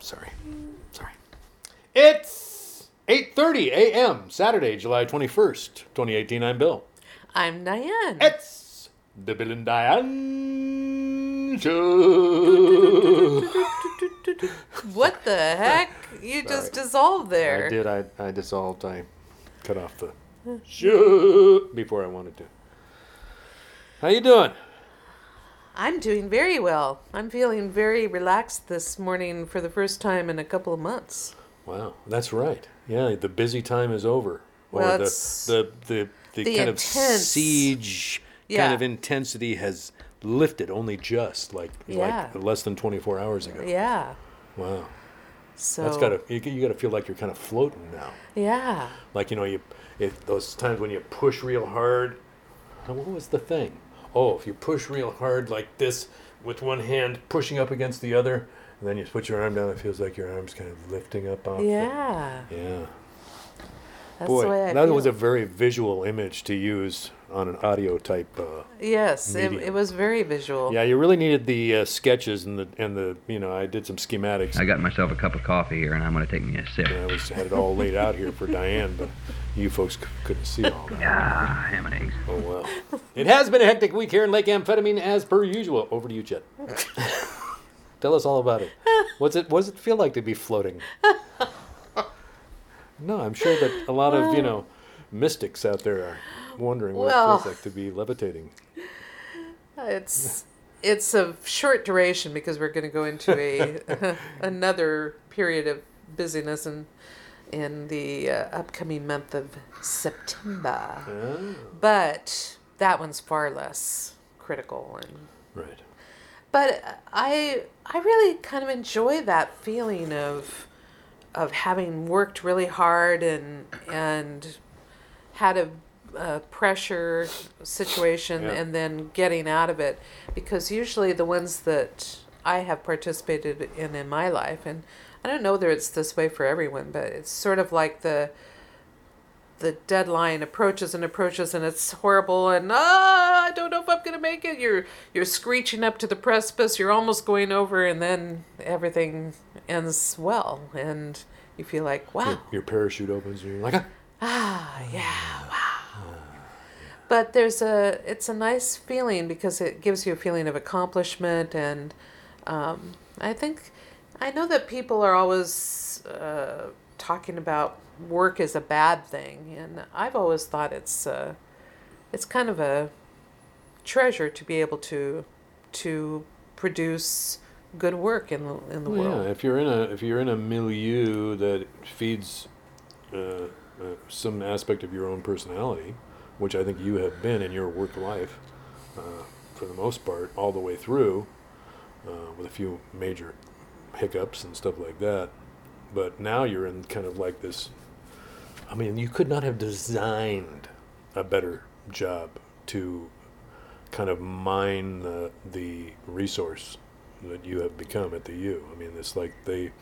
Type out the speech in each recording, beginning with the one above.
Sorry. Sorry. It's 8:30 a.m. Saturday, July 21st, 2018. I'm Bill. I'm Diane. It's the Bill and Diane show. what the heck? You just Sorry. dissolved there. I did. I, I dissolved. I cut off the show before I wanted to. How you doing? I'm doing very well. I'm feeling very relaxed this morning for the first time in a couple of months. Wow, that's right. Yeah, the busy time is over. Or Well, the, the the the, the kind intense- of siege Yeah. kind of intensity has lifted only just like Yeah. like less than 24 hours ago. Yeah. Wow. So That's got to you, you got to feel like you're kind of floating now. Yeah. Like you know you if those times when you push real hard. What was the thing? Oh, if you push real hard like this with one hand pushing up against the other, and then you put your arm down, it feels like your arm's kind of lifting up off. the- Yeah. yeah. That's Boy, the way I that feel. was a very visual image to use on an audio type. Uh, Yes, it, it was very visual. yeah, you really needed the uh, sketches and the and the you know I did some schematics. I got myself a cup of coffee here, and I'm going to take me a sip. and I was had it all laid out here for Diane, but you folks c- couldn't see all that. Ah, ham and eggs. Oh well. It has been a hectic week here in Lake Amphetamine as per usual. Over to you, Chet. Tell us all about it. What's it? What does it feel like to be floating? No, I'm sure that a lot of you know mystics out there are wondering what it feels like to be levitating. It's it's of short duration because we're going to go into a another period of busyness in in the uh, upcoming month of September. Ah, But that one's far less critical and right. but I I really kind of enjoy that feeling of of having worked really hard and and had a, a pressure situation Yeah. and then getting out of it because usually the ones that I have participated in in my life and I don't know whether it's this way for everyone but it's sort of like the the deadline approaches and approaches and it's horrible and ah I don't know if I'm gonna make it. You're you're screeching up to the precipice, you're almost going over and then everything ends well and you feel like, wow, Your, your parachute opens and you're like, ah. ah yeah, wow. But there's a it's a nice feeling because it gives you a feeling of accomplishment and um, I think I know that people are always uh, talking about work as a bad thing, and I've always thought it's uh, it's kind of a treasure to be able to to produce good work in the in the Well, world. yeah, if you're in a if you're in a milieu that feeds uh, uh, some aspect of your own personality, which I think you have been in your work life, uh, for the most part, all the way through, uh, with a few major hiccups and stuff like that. But now you're in kind of like this. I mean, you could not have designed a better job to kind of mine the, the resource that you have become at the U. I mean, it's like they,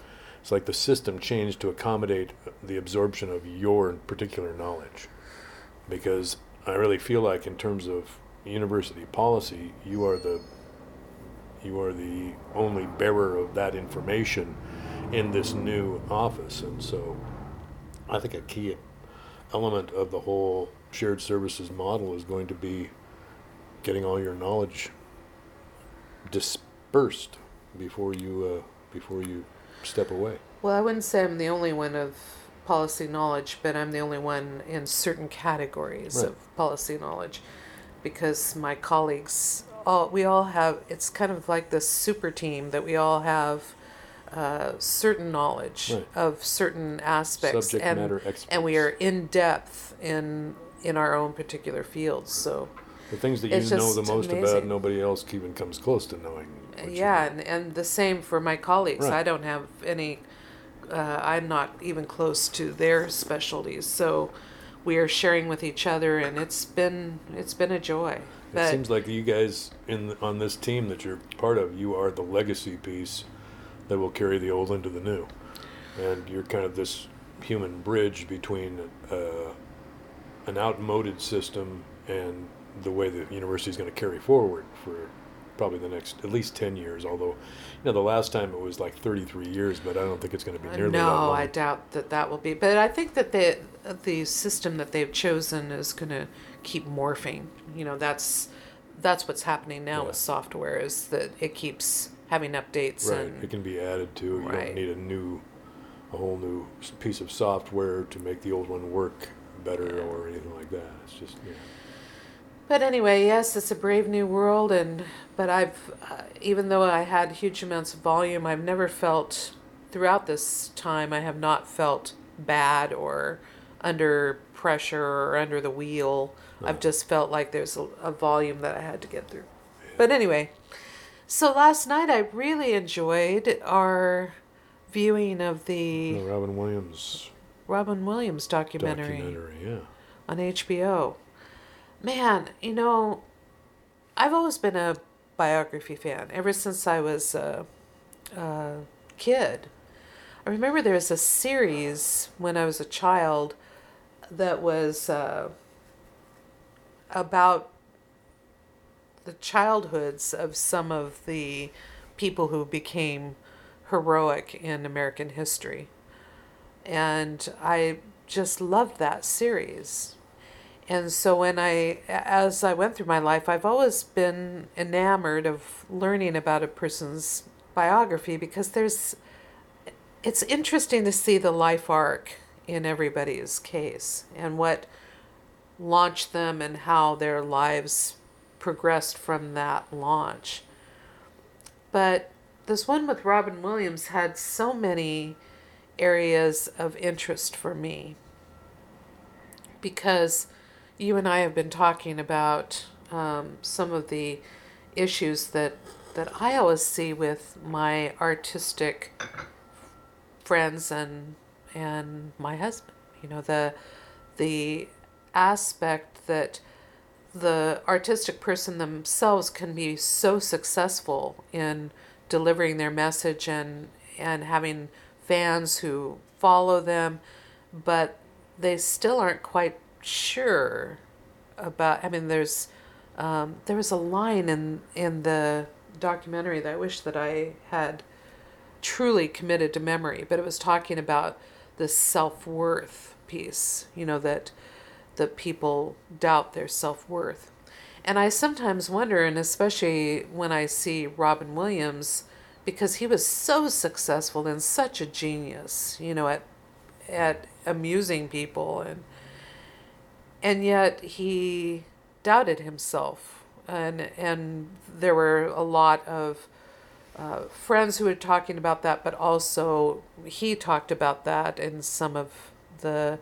it's like the system changed to accommodate the absorption of your particular knowledge, because I really feel like in terms of university policy, you are the, you are the only bearer of that information in this new office, and so I think a key element of the whole shared services model is going to be getting all your knowledge dispersed before you uh, before you step away. Well, I wouldn't say I'm the only one of policy knowledge, but I'm the only one in certain categories Right. of policy knowledge because my colleagues all we all have it's kind of like this super team that we all have uh, certain knowledge Right. of certain aspects Subject and matter experts. and we are in depth in in our own particular fields so The things that you know the most about, nobody else even comes close to knowing. yeah and, and the same for my colleagues Right. i don't have any uh, i'm not even close to their specialties so we are sharing with each other and it's been it's been a joy It seems like you guys in on this team that you're part of, you are the legacy piece that will carry the old into the new, and you're kind of this human bridge between uh, an outmoded system and the way the university is going to carry forward for probably the next at least ten years. Although, you know, the last time it was like thirty three years, but I don't think it's going to be nearly that no, long. I doubt that that will be. But I think that the the system that they've chosen is going to keep morphing. You know, that's that's what's happening now Yeah. with software is that it keeps having updates Right, and it can be added to. You Right. don't need a new, a whole new piece of software to make the old one work better Yeah. or anything like that. It's just yeah. But anyway, yes, it's a brave new world, and but I've uh, even though I had huge amounts of volume, I've never felt throughout this time. I have not felt bad or under pressure or under the wheel. I've just felt like there's a, a volume that I had to get through. But anyway, so last night I really enjoyed our viewing of the The Robin Williams Robin Williams documentary documentary. Yeah. on HBO. Man, you know, I've always been a biography fan ever since I was a, a kid. I remember there was a series when I was a child that was uh, about the childhoods of some of the people who became heroic in American history. And I just loved that series. And so when I as I went through my life, I've always been enamored of learning about a person's biography because there's it's interesting to see the life arc in everybody's case and what launched them and how their lives progressed from that launch. But this one with Robin Williams had so many areas of interest for me because you and I have been talking about um, some of the issues that that I always see with my artistic friends and and my husband. You know the the aspect that the artistic person themselves can be so successful in delivering their message and and having fans who follow them but they still aren't quite sure about i mean there's um, there was a line in in the documentary that i wish that i had truly committed to memory but it was talking about the self-worth piece you know that that people doubt their self-worth. And i sometimes wonder and especially when i see robin williams because he was so successful and such a genius you know at at amusing people and and yet he doubted himself. And and there were a lot of uh, friends who were talking about that but also he talked about that in some of the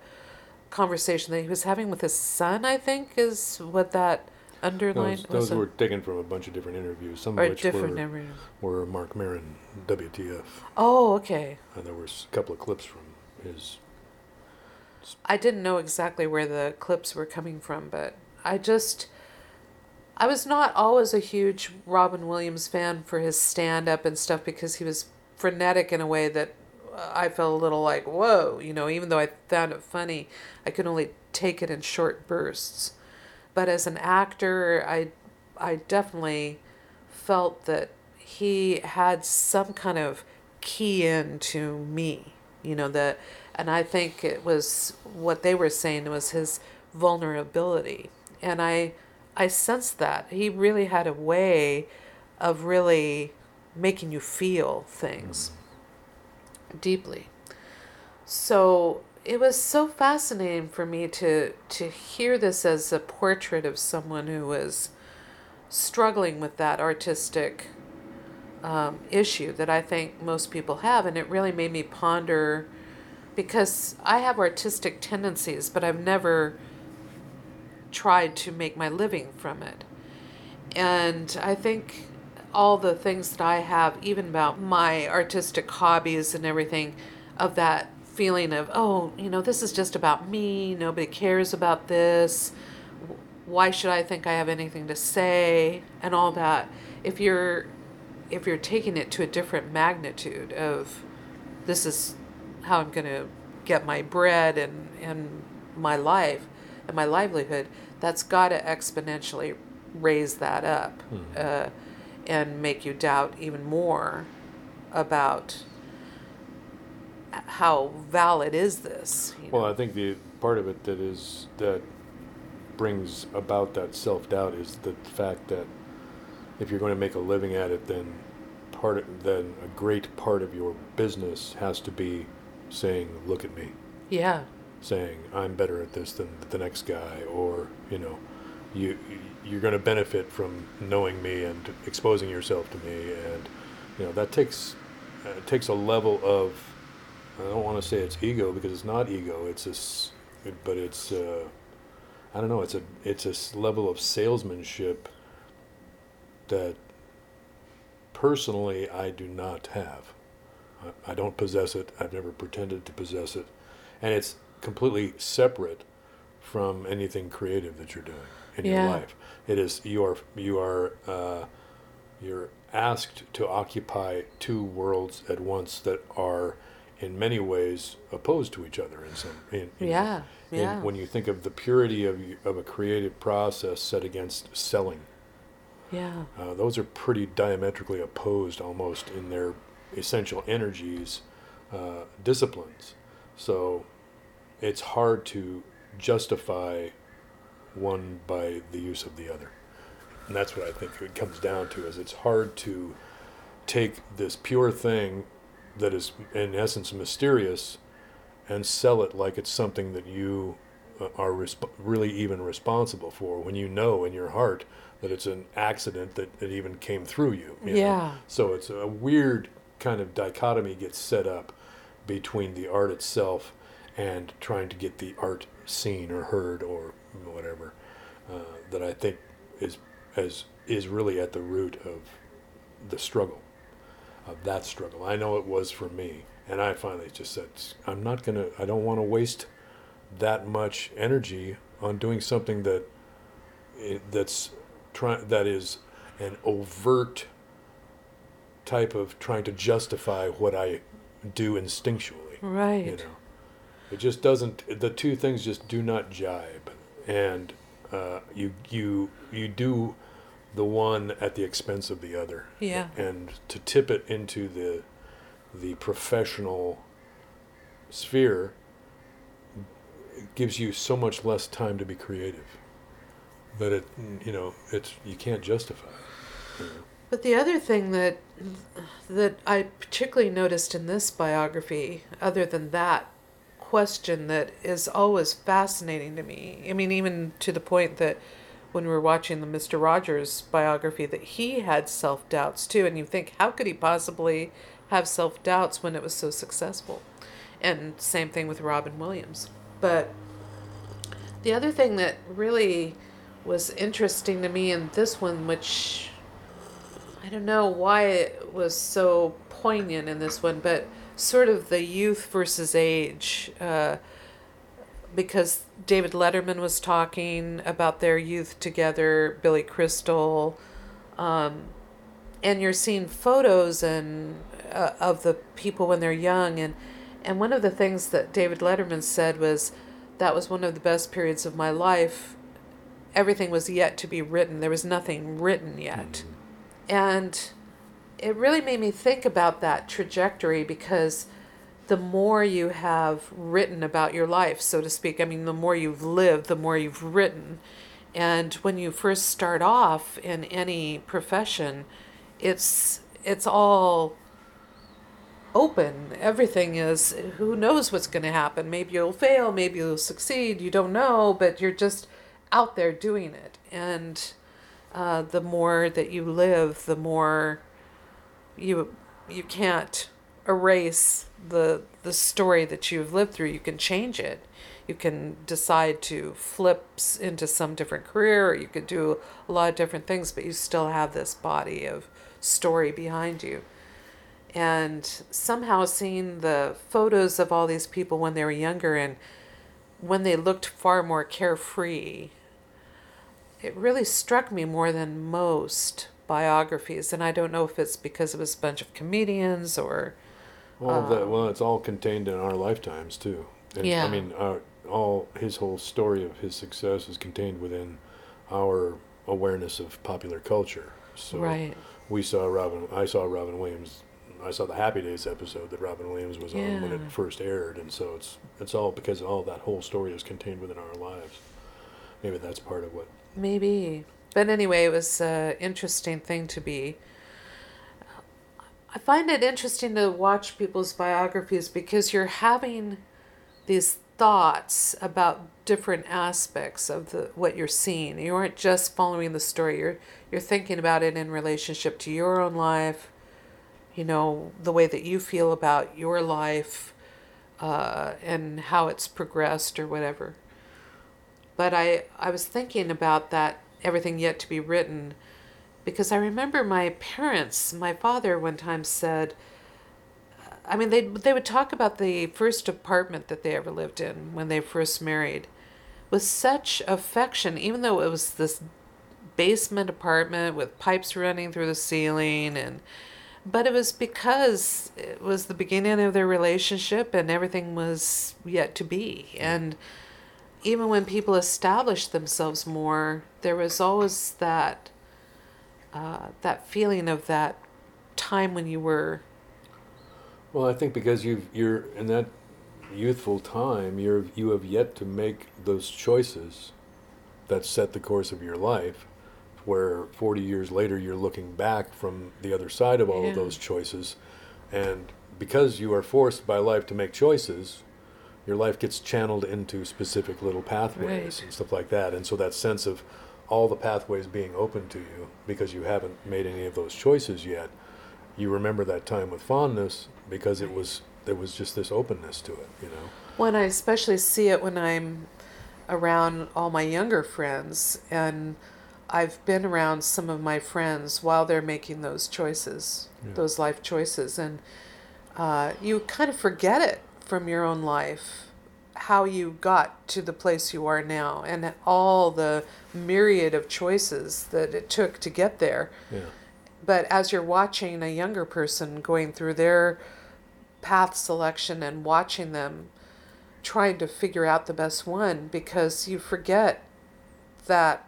conversation that he was having with his son i think is what that underlined Those, was those were taken from a bunch of different interviews, some of which were, were Marc Maron, WTF, oh okay and there was a couple of clips from his. I didn't know exactly where the clips were coming from, but I just I was not always a huge Robin Williams fan for his stand up and stuff because he was frenetic in a way that uh, I felt a little like, whoa, you know, even though I found it funny, I could only take it in short bursts. But as an actor, I I definitely felt that he had some kind of key in to me, you know, that and I think it was what they were saying was his vulnerability. And I I sensed that. He really had a way of really making you feel things deeply. So it was so fascinating for me to to hear this as a portrait of someone who was struggling with that artistic um, issue that I think most people have, and it really made me ponder because I have artistic tendencies, but I've never tried to make my living from it. And I think all the things that I have, even about my artistic hobbies and everything, of that feeling of, oh, you know, this is just about me, nobody cares about this, why should I think I have anything to say, and all that. If you're if you're taking it to a different magnitude of this is how I'm going to get my bread and, and my life and my livelihood, that's got to exponentially raise that up. Uh, and make you doubt even more about how valid is this. you Well, know? I think the part of it that is that brings about that self doubt is the fact that if you're going to make a living at it, then part of, then a great part of your business has to be saying, "Look at me," yeah, saying, "I'm better at this than the next guy," or you know, you you're going to benefit from knowing me and exposing yourself to me, and you know that takes uh, takes a level of I don't want to say it's ego because it's not ego. It's a, s- but it's uh, I don't know. It's a it's a level of salesmanship that personally I do not have. I, I don't possess it. I've never pretended to possess it, and it's completely separate from anything creative that you're doing in Yeah. your life. It is you are you are uh, you're asked to occupy two worlds at once that are in many ways opposed to each other in some in, in- yeah, in- yeah. when you think of the purity of, of a creative process set against selling yeah, uh, those are pretty diametrically opposed almost in their essential energies uh, disciplines so it's hard to justify one by the use of the other and that's what i think it comes down to is it's hard to take this pure thing that is in essence mysterious and sell it like it's something that you uh, are resp- really even responsible for when you know in your heart that it's an accident that it even came through you, you know? Yeah. so it's a weird kind of dichotomy gets set up between the art itself and trying to get the art seen or heard or whatever uh, that I think is as is really at the root of the struggle of that struggle. I know it was for me, and I finally just said, I'm not gonna. I don't want to waste that much energy on doing something that that's try that is an overt type of trying to justify what I do instinctually. right. You know, it just doesn't. The two things just do not jibe, and uh, you you you do the one at the expense of the other. Yeah. And to tip it into the the professional sphere gives you so much less time to be creative that it you know it's you can't justify it. you know. But the other thing that that I particularly noticed in this biography, other than that question that is always fascinating to me. I mean, even to the point that when we were watching the Mister Rogers biography, that he had self doubts too, and you think, how could he possibly have self doubts when it was so successful? And same thing with Robin Williams. But the other thing that really was interesting to me in this one, which I don't know why it was so poignant in this one, but sort of the youth versus age. Uh, because David Letterman was talking about their youth together, Billy Crystal, um, and you're seeing photos and uh, of the people when they're young, and and one of the things that David Letterman said was that was one of the best periods of my life. Everything was yet to be written. There was nothing written yet. And it really made me think about that trajectory because the more you have written about your life, so to speak, I mean, the more you've lived, the more you've written. And when you first start off in any profession, it's it's all open. Everything is who knows what's going to happen. Maybe you'll fail, maybe you'll succeed. You don't know, but you're just out there doing it. And uh, the more that you live, the more you you can't erase the the story that you've lived through. You can change it. You can decide to flip into some different career, you could do a lot of different things, but you still have this body of story behind you. And somehow seeing the photos of all these people when they were younger and when they looked far more carefree, it really struck me more than most biographies. And I don't know if it's because it was a bunch of comedians or. Well, the, uh, well, it's all contained in our lifetimes too. And, Yeah. I mean, our, all his whole story of his success is contained within our awareness of popular culture. So Right. we saw Robin. I saw Robin Williams. I saw the Happy Days episode that Robin Williams was on when it first aired, and so it's it's all because all that whole story is contained within our lives. Maybe that's part of what. Maybe. But anyway, it was an interesting thing to be. I find it interesting to watch people's biographies because you're having these thoughts about different aspects of the what you're seeing. You aren't just following the story. You're you're thinking about it in relationship to your own life. You know the way that you feel about your life, uh, and how it's progressed or whatever but I, I was thinking about that everything yet to be written. Because I remember my parents, my father one time said, I mean, they, they would talk about the first apartment that they ever lived in when they first married with such affection, even though it was this basement apartment with pipes running through the ceiling and but it was because it was the beginning of their relationship and everything was yet to be. And even when people established themselves more, there was always that uh, that feeling of that time when you were Well, I think because you've you're in that youthful time, you're you have yet to make those choices that set the course of your life. Where forty years later, you're looking back from the other side of all Yeah. of those choices, and because you are forced by life to make choices, your life gets channeled into specific little pathways Right. and stuff like that. And so that sense of all the pathways being open to you because you haven't made any of those choices yet, you remember that time with fondness because it was there was just this openness to it, you know. when I especially see it when I'm around all my younger friends and I've been around some of my friends while they're making those choices, Yeah. those life choices, and uh, you kind of forget it from your own life how you got to the place you are now and all the myriad of choices that it took to get there. Yeah. But as you're watching a younger person going through their path selection and watching them trying to figure out the best one because you forget that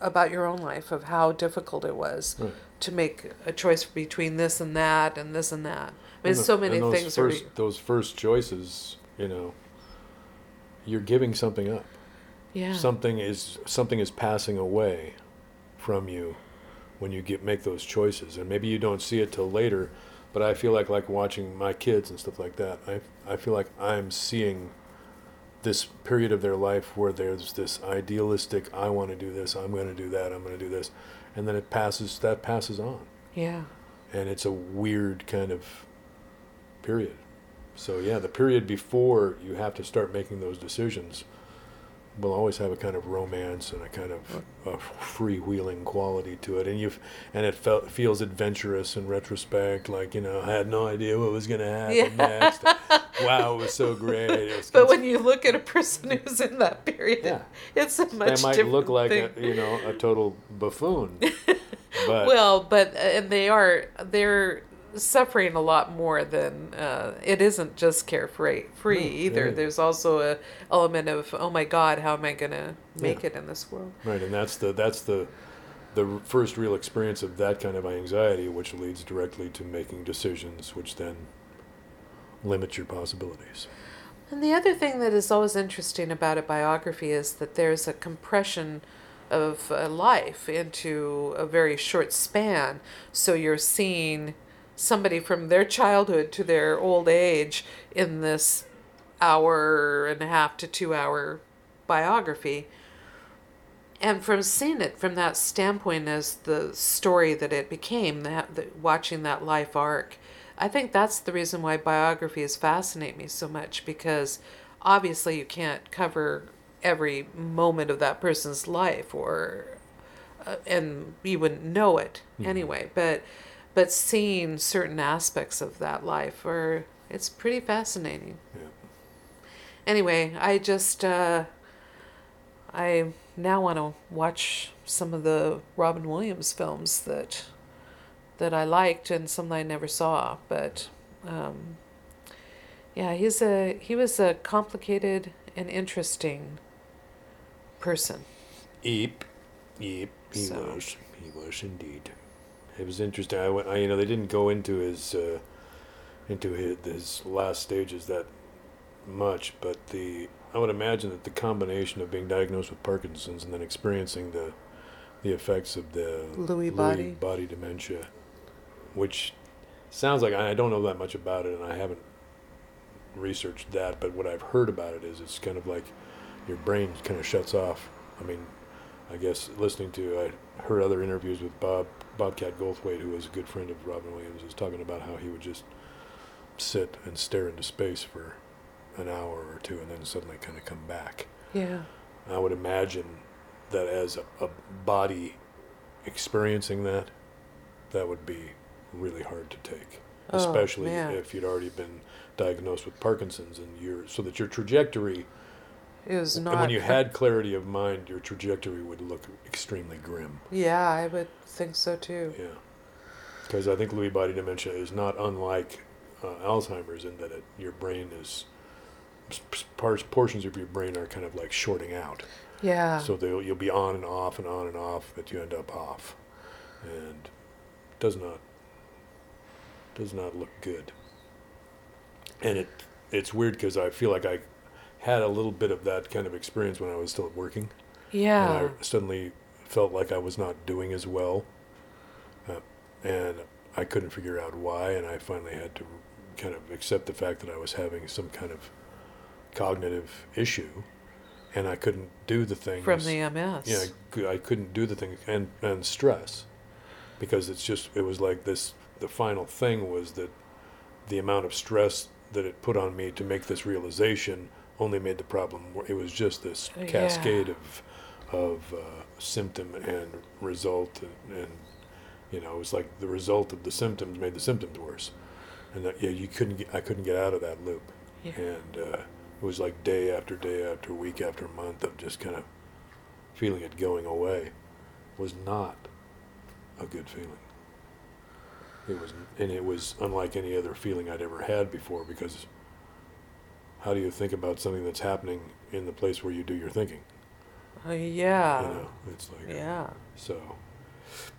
about your own life of how difficult it was Right. to make a choice between this and that and this and that. I mean, And so many those things. First, those first choices, you know, you're giving something up. Yeah. Something is something is passing away from you when you get make those choices, and maybe you don't see it till later. But I feel like like watching my kids and stuff like that. I I feel like I'm seeing this period of their life where there's this idealistic I want to do this, I'm going to do that, I'm going to do this, and then it passes that passes on yeah. and it's a weird kind of period. So yeah, the period before you have to start making those decisions will always have a kind of romance and a kind of a freewheeling quality to it, and you and it felt feels adventurous in retrospect. Like you know, I had no idea what was going to happen Yeah. next. wow, it was so great. Was But when you look at a person who's in that period, Yeah. it's a much they might look like a, you know a total buffoon, but well, but uh, and they are they're suffering a lot more than uh, it isn't just carefree free either. yeah. There's also a element of oh my God, how am I gonna make Yeah. it in this world? Right, and that's the that's the the first real experience of that kind of anxiety, which leads directly to making decisions, which then limit your possibilities. And the other thing that is always interesting about a biography is that there's a compression of uh, life into a very short span. So you're seeing somebody from their childhood to their old age in this hour and a half to two hour biography. And from seeing it from that standpoint as the story that it became, that, that watching that life arc, I think that's the reason why biographies fascinate me so much because obviously you can't cover every moment of that person's life or uh, and you wouldn't know it anyway but but seeing certain aspects of that life are it's pretty fascinating. Yeah. anyway i just uh i now want to watch some of the robin williams films that that i liked and some that i never saw but um yeah he's a he was a complicated and interesting person. Eep, eep, he So- was, he was indeed. It was interesting. I, went, I you know they didn't go into his uh, into his, his last stages that much, but the I would imagine that the combination of being diagnosed with Parkinson's and then experiencing the the effects of the Lewy body. body dementia, which sounds like I don't know that much about it, and I haven't researched that. But what I've heard about it is it's kind of like your brain kind of shuts off. I mean, I guess listening to I heard other interviews with Bob Bobcat Goldthwait, who was a good friend of Robin Williams, was talking about how he would just sit and stare into space for an hour or two, and then suddenly kind of come back. Yeah. I would imagine that as a, a body experiencing that, that would be really hard to take, Oh, especially man. if you'd already been diagnosed with Parkinson's and you're so that your trajectory It was not. and when you had clarity of mind, your trajectory would look extremely grim. Yeah, I would think so too. Yeah, because I think Lewy body dementia is not unlike uh, Alzheimer's in that it, your brain is parts portions of your brain are kind of like shorting out. Yeah. So they'll, you'll be on and off and on and off, but you end up off, and does not does not look good. And it it's weird because I feel like I had a little bit of that kind of experience when I was still working, yeah. and I suddenly felt like I was not doing as well, uh, and I couldn't figure out why, and I finally had to kind of accept the fact that I was having some kind of cognitive issue, and I couldn't do the things From the MS. yeah, I, I couldn't do the things and and stress because it's just it was like this. The final thing was that the amount of stress that it put on me to make this realization only made the problem. It was just this Yeah. cascade of of uh, symptom and result, and, and you know, it was like the result of the symptoms made the symptoms worse, and that yeah, you couldn't get, I couldn't get out of that loop Yeah. and uh, it was like day after day after week after month of just kind of feeling it going away was not a good feeling it was and it was unlike any other feeling i'd ever had before because how do you think about something that's happening in the place where you do your thinking Uh, yeah. you know it's like Yeah. so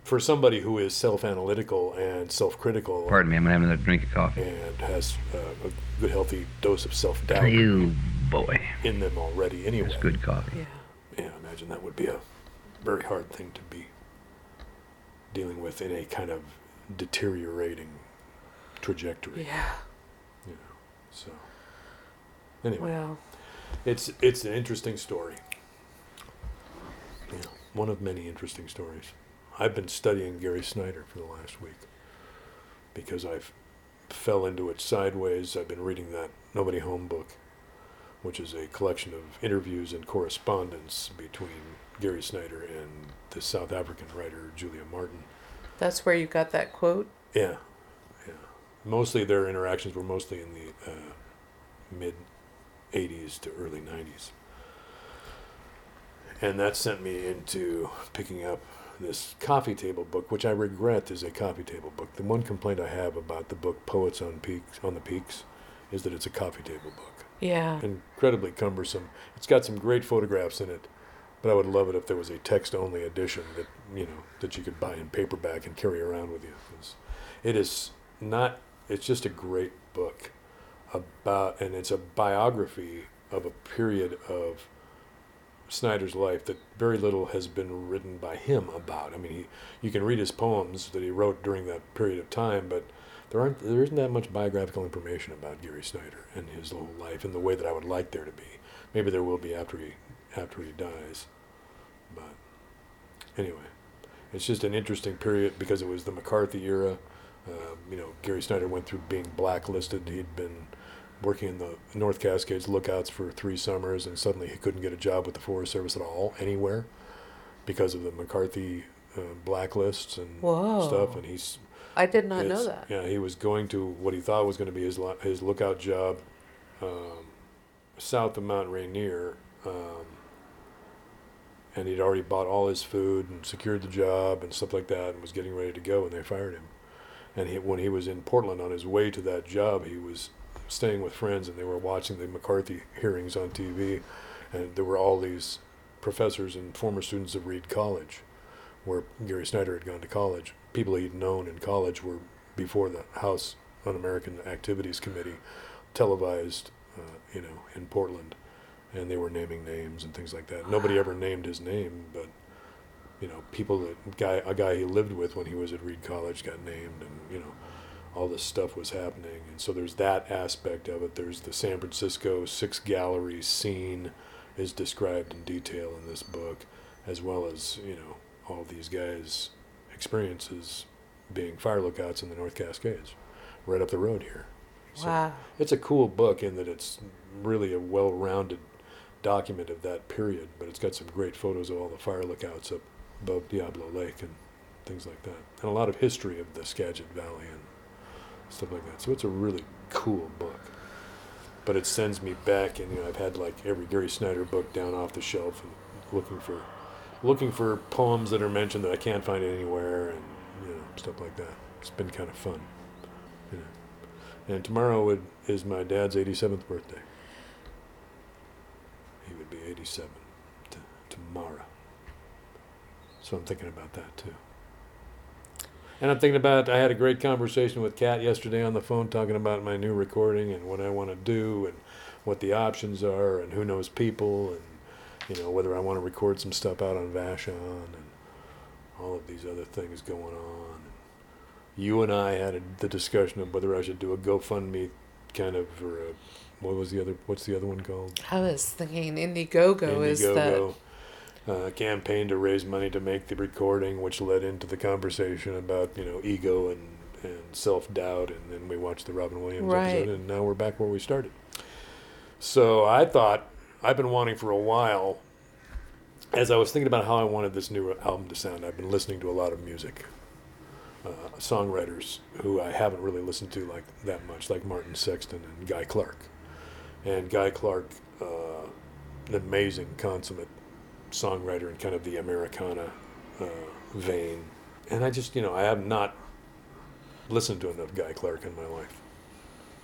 for somebody who is self-analytical and self-critical Pardon me, I'm gonna have another drink of coffee. and has uh, a good healthy dose of self-doubt You boy, in them already anyway. that's good coffee. Yeah. Yeah, I imagine that would be a very hard thing to be dealing with in a kind of deteriorating trajectory. Yeah. You know, so anyway, Well, it's it's an interesting story. Yeah, one of many interesting stories. I've been studying Gary Snyder for the last week because I've fell into it sideways. I've been reading that Nobody Home book, which is a collection of interviews and correspondence between Gary Snyder and the South African writer Julia Martin. that's where you got that quote. Yeah, yeah. Mostly their interactions were mostly in the uh, mid '80s to early '90s, and that sent me into picking up this coffee table book, which I regret is a coffee table book. The one complaint I have about the book Poets on Peaks on the Peaks is that it's a coffee table book, Yeah. incredibly cumbersome. It's got some great photographs in it. But I would love it if there was a text-only edition that you know that you could buy in paperback and carry around with you. It's, it is not. It's just a great book about, and it's a biography of a period of Snyder's life that very little has been written by him about. I mean, he, you can read his poems that he wrote during that period of time, but there aren't there isn't that much biographical information about Gary Snyder and his whole life in the way that I would like there to be. Maybe there will be after he after he dies, but anyway, it's just an interesting period because it was the McCarthy era. Um, you know, Gary Snyder went through being blacklisted. He'd been working in the North Cascades lookouts for three summers, and suddenly he couldn't get a job with the Forest Service at all, anywhere, because of the McCarthy uh, blacklists and Whoa. stuff. And he's I did not know that. Yeah, he was going to what he thought was going to be his lo- his lookout job um, south of Mount Rainier, um, and he'd already bought all his food and secured the job and stuff like that, and was getting ready to go, and they fired him. And he, when he was in Portland on his way to that job, he was staying with friends, and they were watching the McCarthy hearings on TV, and there were all these professors and former students of Reed College where Gary Snyder had gone to college. People he'd known in college were before the House Un-American Activities Committee televised, uh, you know, in Portland, and they were naming names and things like that. Nobody ever named his name, but you know, people that guy a guy he lived with when he was at Reed College got named, and you know, all this stuff was happening. And so there's that aspect of it. There's the San Francisco six gallery scene is described in detail in this book, as well as you know all these guys' experiences being fire lookouts in the North Cascades, right up the road here. So Wow. it's a cool book in that it's really a well-rounded document of that period, but it's got some great photos of all the fire lookouts up above Diablo Lake and things like that, and a lot of history of the Skagit Valley and stuff like that. So it's a really cool book. But it sends me back, and you know, I've had like every Gary Snyder book down off the shelf and looking for, looking for poems that are mentioned that I can't find anywhere, and you know, stuff like that. It's been kind of fun. You know. And tomorrow is my dad's 87th birthday. He would be 87 t- tomorrow. So I'm thinking about that too. And I'm thinking about, I had a great conversation with Kat yesterday on the phone talking about my new recording and what I want to do and what the options are and who knows people and, you know, whether I want to record some stuff out on Vashon and all of these other things going on. And You and I had a, the discussion of whether I should do a GoFundMe kind of, or a, what was the other, what's the other one called? I was thinking Indiegogo, is the Indiegogo uh, campaign to raise money to make the recording, which led into the conversation about you know ego and, and self doubt, and then we watched the Robin Williams Right. episode, and now we're back where we started. So I thought I've been wanting for a while, as I was thinking about how I wanted this new album to sound. I've been listening to a lot of music, uh, songwriters who I haven't really listened to like that much, like Martin Sexton and Guy Clark, and Guy Clark, uh, an amazing consummate songwriter in kind of the Americana uh, vein. And I just, you know, I have not listened to enough Guy Clark in my life.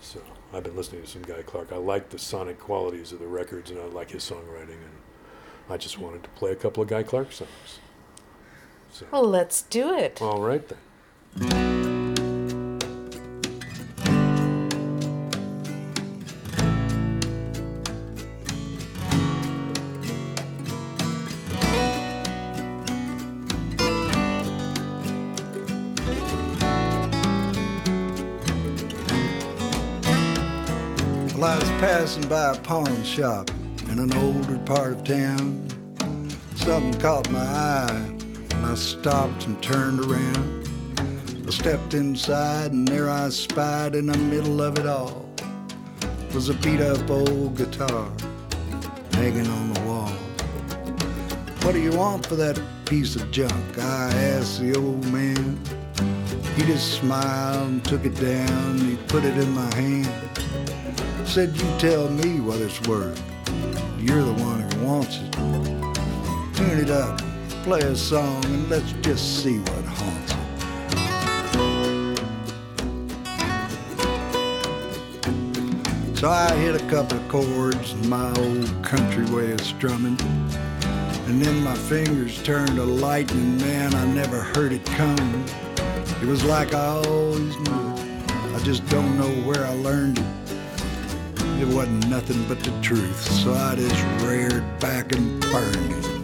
So I've been listening to some Guy Clark. I like the sonic qualities of the records and I like his songwriting. And I just wanted to play a couple of Guy Clark songs. So, Well, let's do it. all right then. Pawn shop in an older part of town. Something caught my eye, and I stopped and turned around. I stepped inside, and there I spied in the middle of it all was a beat up old guitar hanging on the wall. What do you want for that piece of junk? I asked the old man. He just smiled and took it down. He put it in my hand. Said, You tell me what it's worth. You're the one who wants it. Tune it up, play a song, and let's just see what haunts it. So I hit a couple of chords in my old country way of strumming. And then my fingers turned to lightning, man, I never heard it coming. It was like I always knew it. I just don't know where I learned it. It wasn't nothing but the truth, so I just reared back and burned it.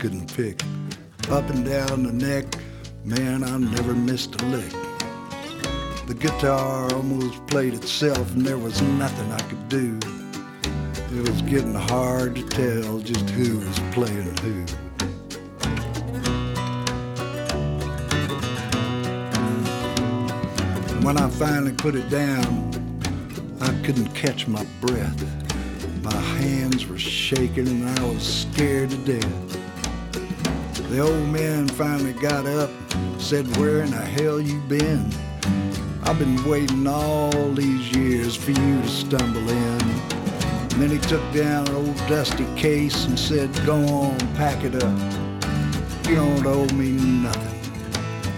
Couldn't pick. Up and down the neck, man, I never missed a lick. The guitar almost played itself, and there was nothing I could do. It was getting hard to tell just who was playing who. When I finally put it down, I couldn't catch my breath. My hands were shaking and I was scared to death. The old man finally got up, said, Where in the hell you been? I've been waiting all these years for you to stumble in. And then he took down an old dusty case and said, Go on, pack it up. You don't owe me nothing.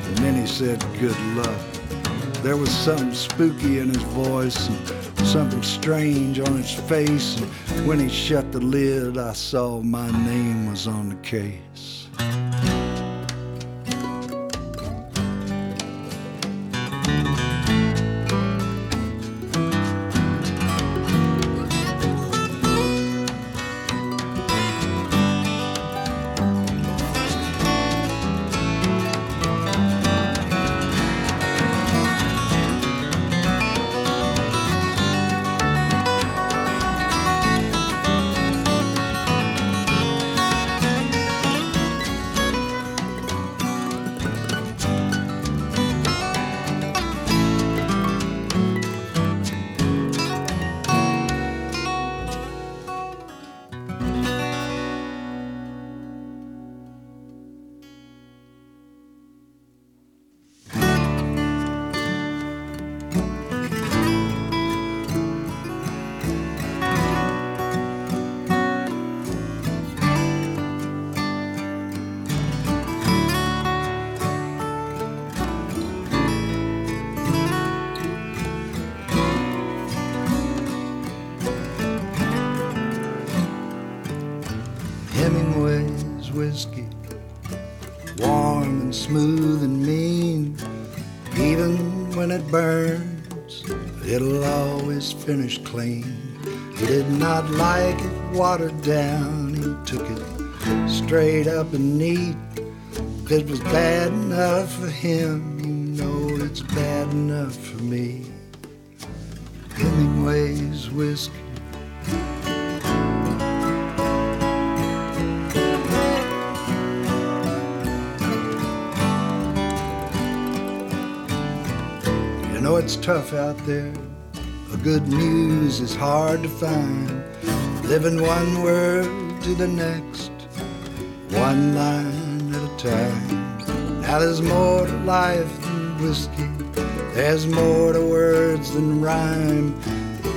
And then he said, Good luck. There was something spooky in his voice and something strange on his face. And when he shut the lid, I saw my name was on the case. Hemingway's always finish clean. He did not like it watered down, he took it straight up and neat. It was bad enough for him, you know it's bad enough for me. Hemingway's whiskey. You know it's tough out there. A good news is hard to find. Living one word to the next, one line at a time. Now there's more to life than whiskey. There's more to words than rhyme.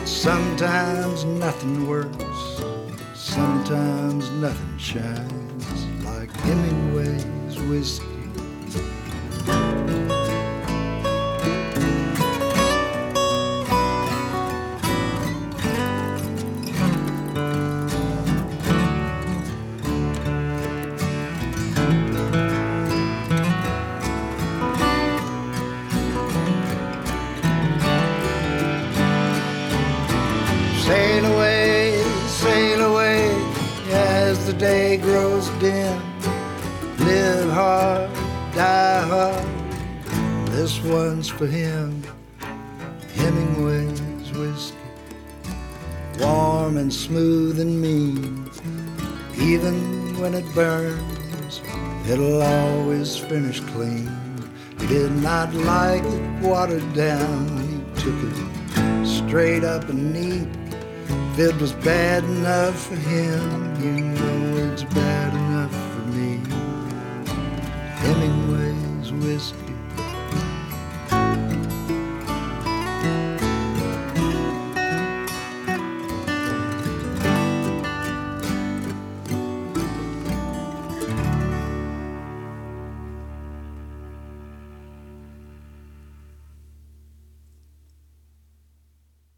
Sometimes nothing works. Sometimes nothing shines like Hemingway's whiskey. Day grows dim. Live hard, die hard. This one's for him. Hemingway's whiskey, warm and smooth and mean. Even when it burns, it'll always finish clean. He did not like it watered down. He took it straight up and neat. If it was bad enough for him, you know bad enough for me. Hemingway's whiskey.